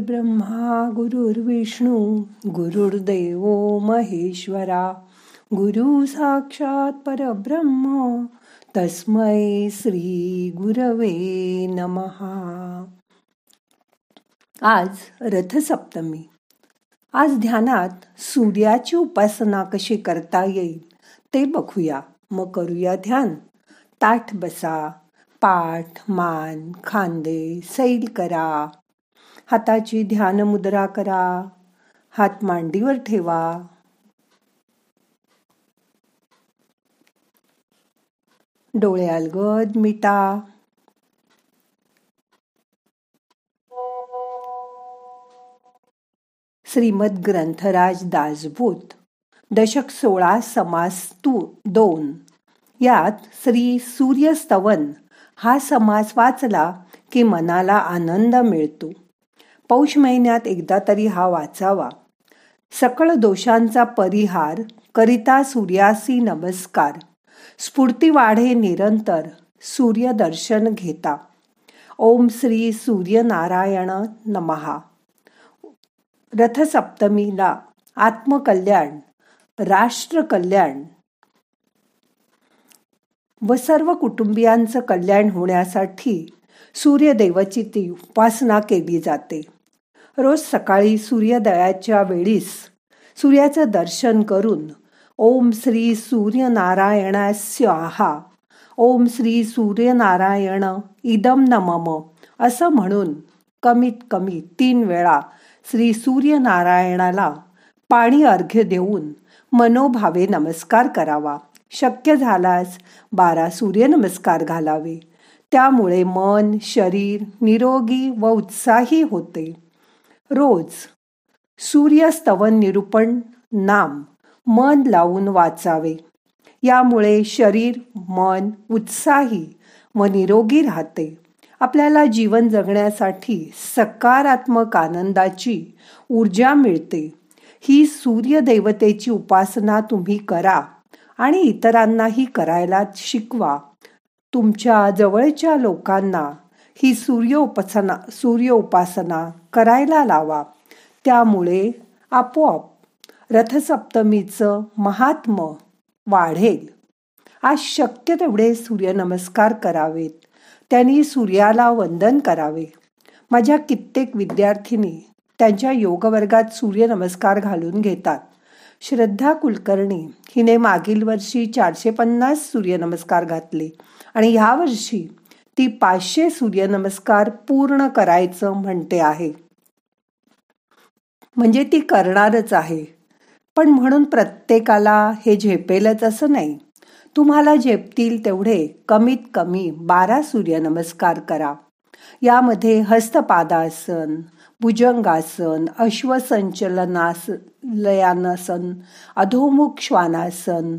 ब्रह्मा गुरुर्विष्णू गुरुर्देव महेश्वरा गुरु साक्षात परब्रह्म तस्मै श्री गुरवे नमहा आज रथसप्तमी. आज ध्यानात सूर्याची उपासना कशी करता येईल ते बघूया. मग करूया ध्यान. ताठ बसा पाठ मान खांदे सैल करा. हाताची ध्यान मुद्रा करा. हात मांडीवर ठेवा. डोळे अलगद मिटा. श्रीमद ग्रंथराज दासभूत दशक सोळा समास तू दोन. यात श्री सूर्यस्तवन हा समास वाचला की मनाला आनंद मिळतो. पौष महिन्यात एकदा तरी हा वाचावा. सकळ दोषांचा परिहार करिता सूर्यासी नमस्कार. स्फूर्ती वाढे निरंतर सूर्यदर्शन घेता. ओम श्री सूर्यनारायण नमहा. रथसप्तमीला आत्मकल्याण राष्ट्रकल्याण. व सर्व कुटुंबियांचं कल्याण होण्यासाठी सूर्यदेवाची ती उपासना केली जाते. रोज सकाळी सूर्योदयाच्या वेळीस सूर्याचं दर्शन करून ओम श्री सूर्यनारायणा आहा ओम श्री सूर्यनारायण इदम नमम असं म्हणून कमीत कमी तीन वेळा श्री सूर्यनारायणाला पाणी अर्घ्य देऊन मनोभावे नमस्कार करावा. शक्य झाल्यास बारा सूर्यनमस्कार घालावे. त्यामुळे मन शरीर निरोगी व उत्साही होते. रोज. सूर्यस्तवन निरूपण नाम मन लावून वाचावे. यामुळे शरीर मन उत्साही व निरोगी राहते. आपल्याला जीवन जगण्यासाठी सकारात्मक आनंदाची ऊर्जा मिळते. ही सूर्यदेवतेची उपासना तुम्ही करा आणि इतरांनाही करायला शिकवा. तुमच्या जवळच्या लोकांना ही सूर्य उपासना सूर्य उपासना करायला लावा. त्यामुळे आपोआप रथसप्तमीचं महात्म वाढेल. आज शक्य तेवढे सूर्यनमस्कार करावेत. त्यांनी सूर्याला वंदन करावे. माझ्या कित्येक विद्यार्थिनी त्यांच्या योगवर्गात सूर्यनमस्कार घालून घेतात. श्रद्धा कुलकर्णी हिने मागील वर्षी चारशे पन्नास सूर्यनमस्कार घातले आणि ह्या वर्षी ती पाचशे सूर्यनमस्कार पूर्ण करायचं म्हणते आहे. म्हणजे ती करणारच आहे. पण म्हणून प्रत्येकाला हे झेपेलच असं नाही. तुम्हाला झेपतील तेवढे कमीत कमी बारा सूर्यनमस्कार करा. यामध्ये हस्तपादासन भुजंगासन अश्वसंचलनास लयानासन अधोमुख श्वानासन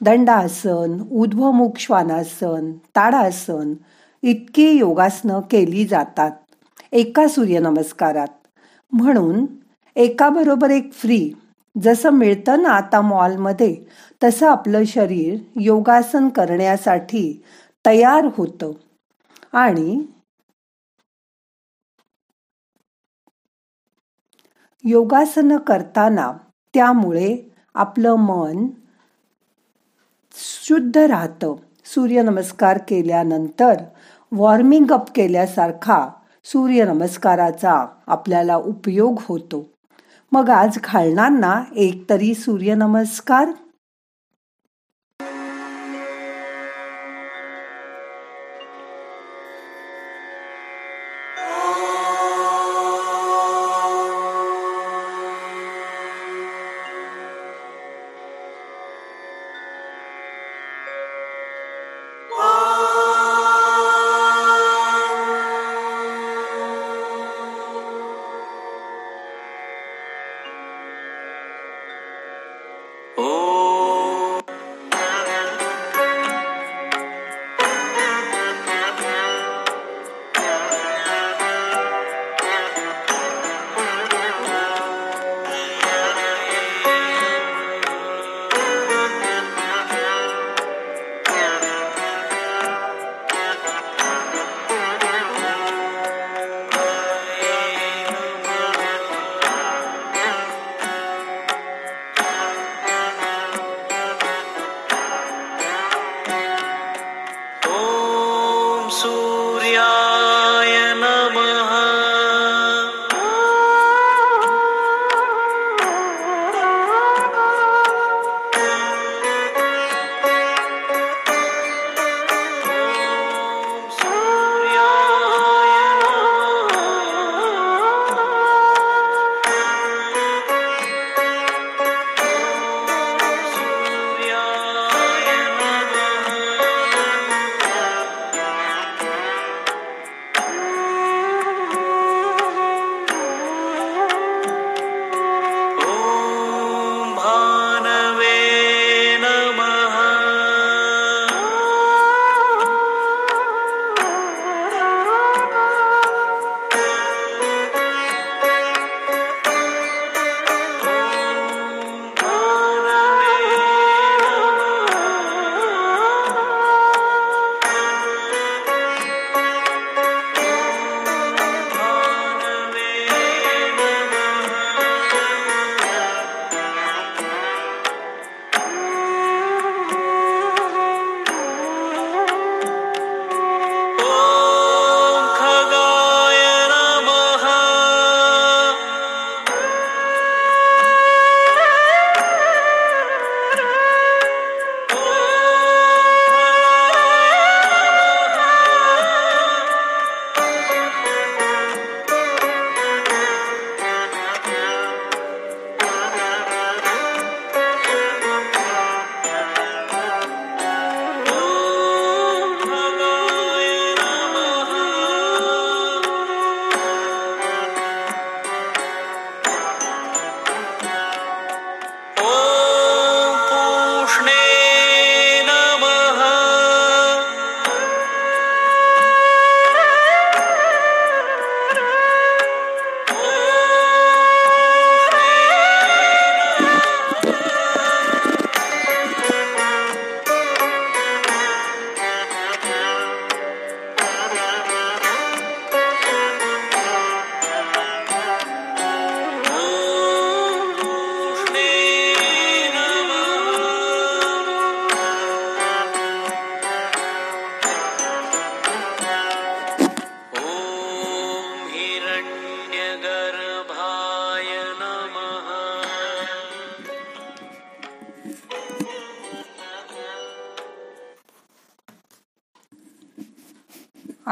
दंडासन ऊर्ध्वमुख श्वानासन ताडासन इतकी योगासनं केली जातात. एका सूर्यनमस्कारात. म्हणून एका बरोबर एक फ्री जसं मिळतं ना आता मॉलमध्ये तसं आपलं शरीर योगासन करण्यासाठी तयार होतं. आणि योगासन करताना त्यामुळे आपलं मन शुद्ध राहतं. सूर्यनमस्कार केल्यानंतर वॉर्मिंग अप केल्यासारखा सूर्यनमस्काराचा आपल्याला उपयोग होतो. मग आज घालणार ना एक तरी सूर्यनमस्कार?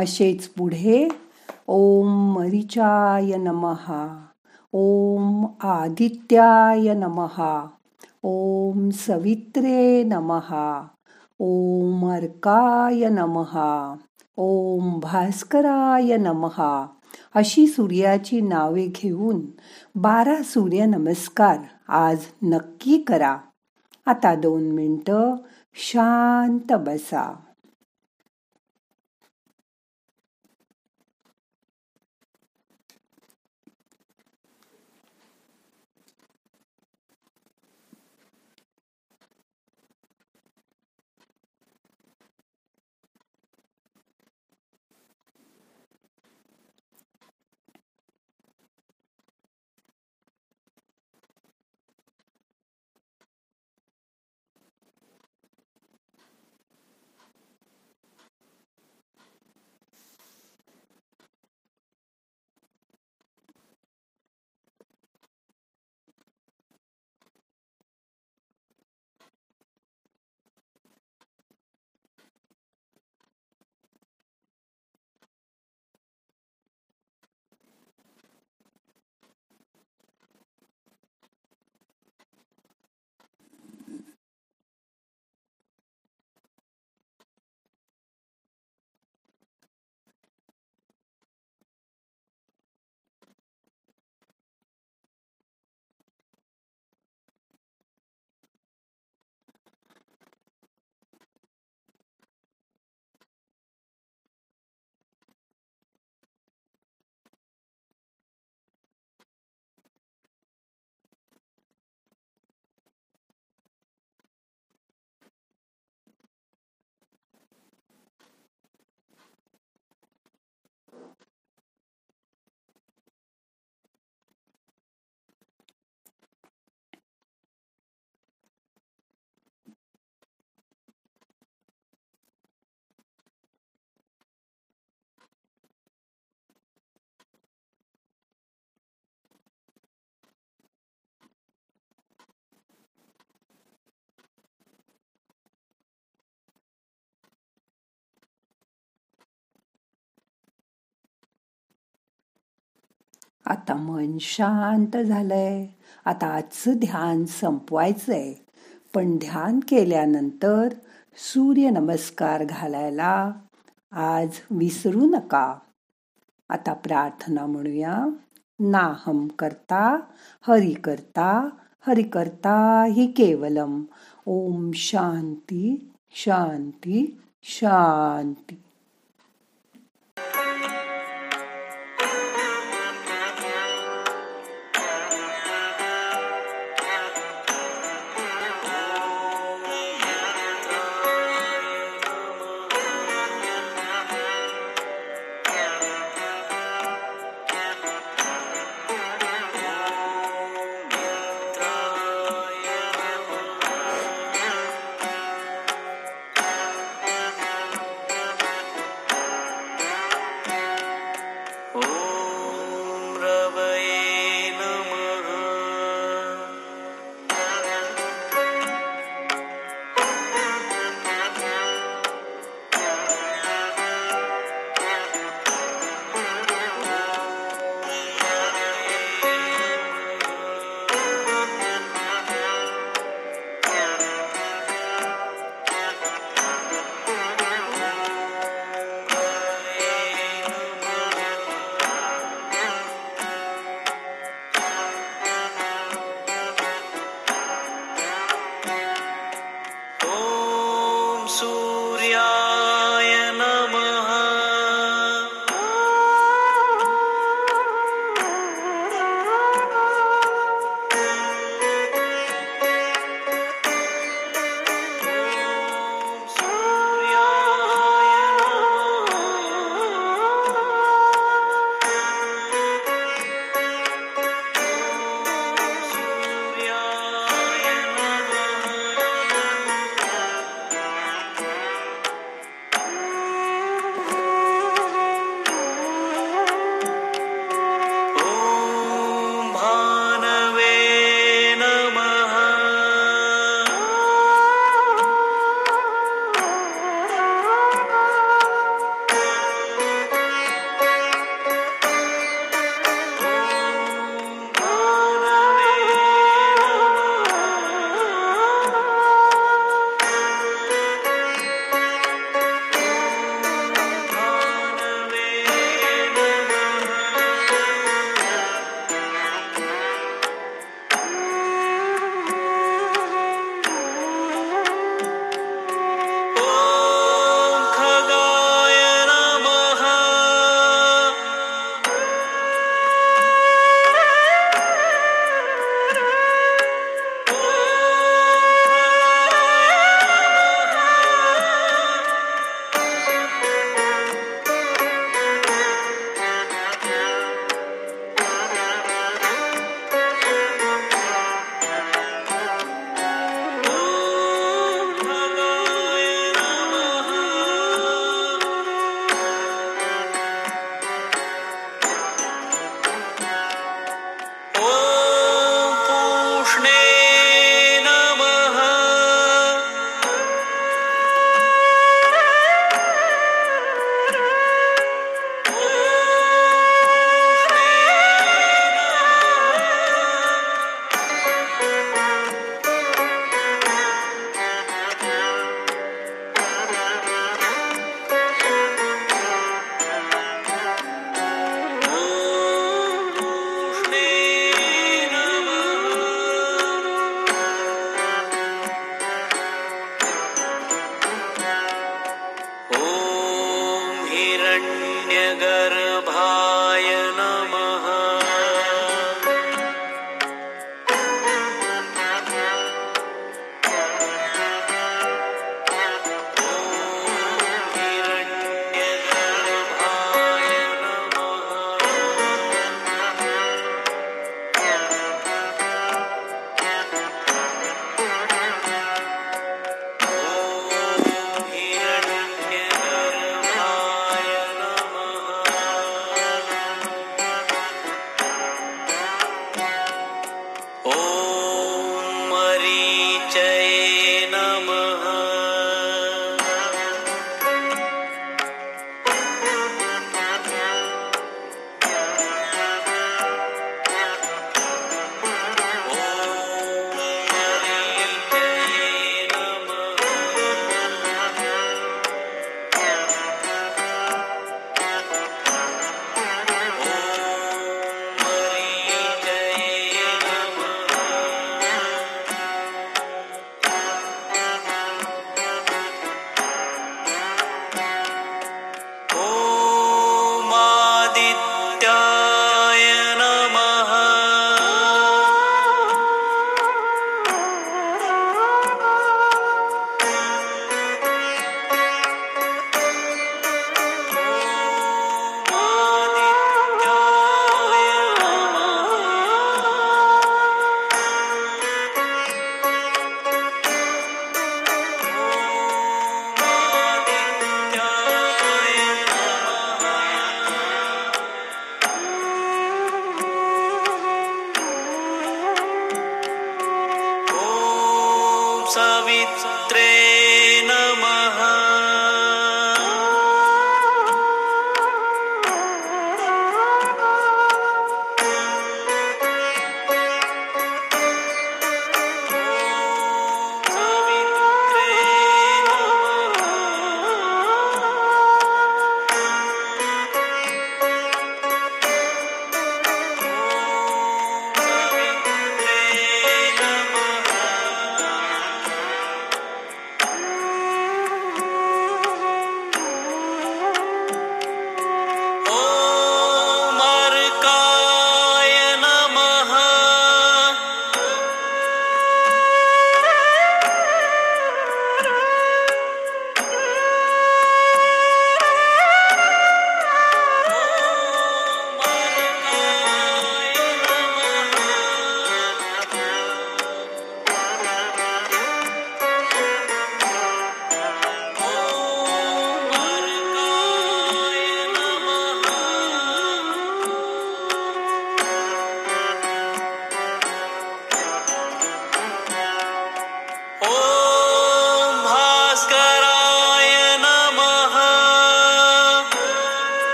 असेच पुढे. ओम मरिचाय नमहा ओम आदित्याय नमहा ओम सवित्रे नमहा ओम अर्काय नमहा ओम भास्कराय नमहा अशी सूर्याची नावे घेऊन बारा सूर्य नमस्कार आज नक्की करा. आता दोन मिनटं शांत बसा. आता मन शांत झालंय. आता आजचं ध्यान संपवायचंय. पण ध्यान केल्यानंतर सूर्य नमस्कार घालायला आज विसरू नका. आता प्रार्थना म्हणूया. नाहम करता हरि करता हरि करता हि केवलम. ओम शांती शांती शांती.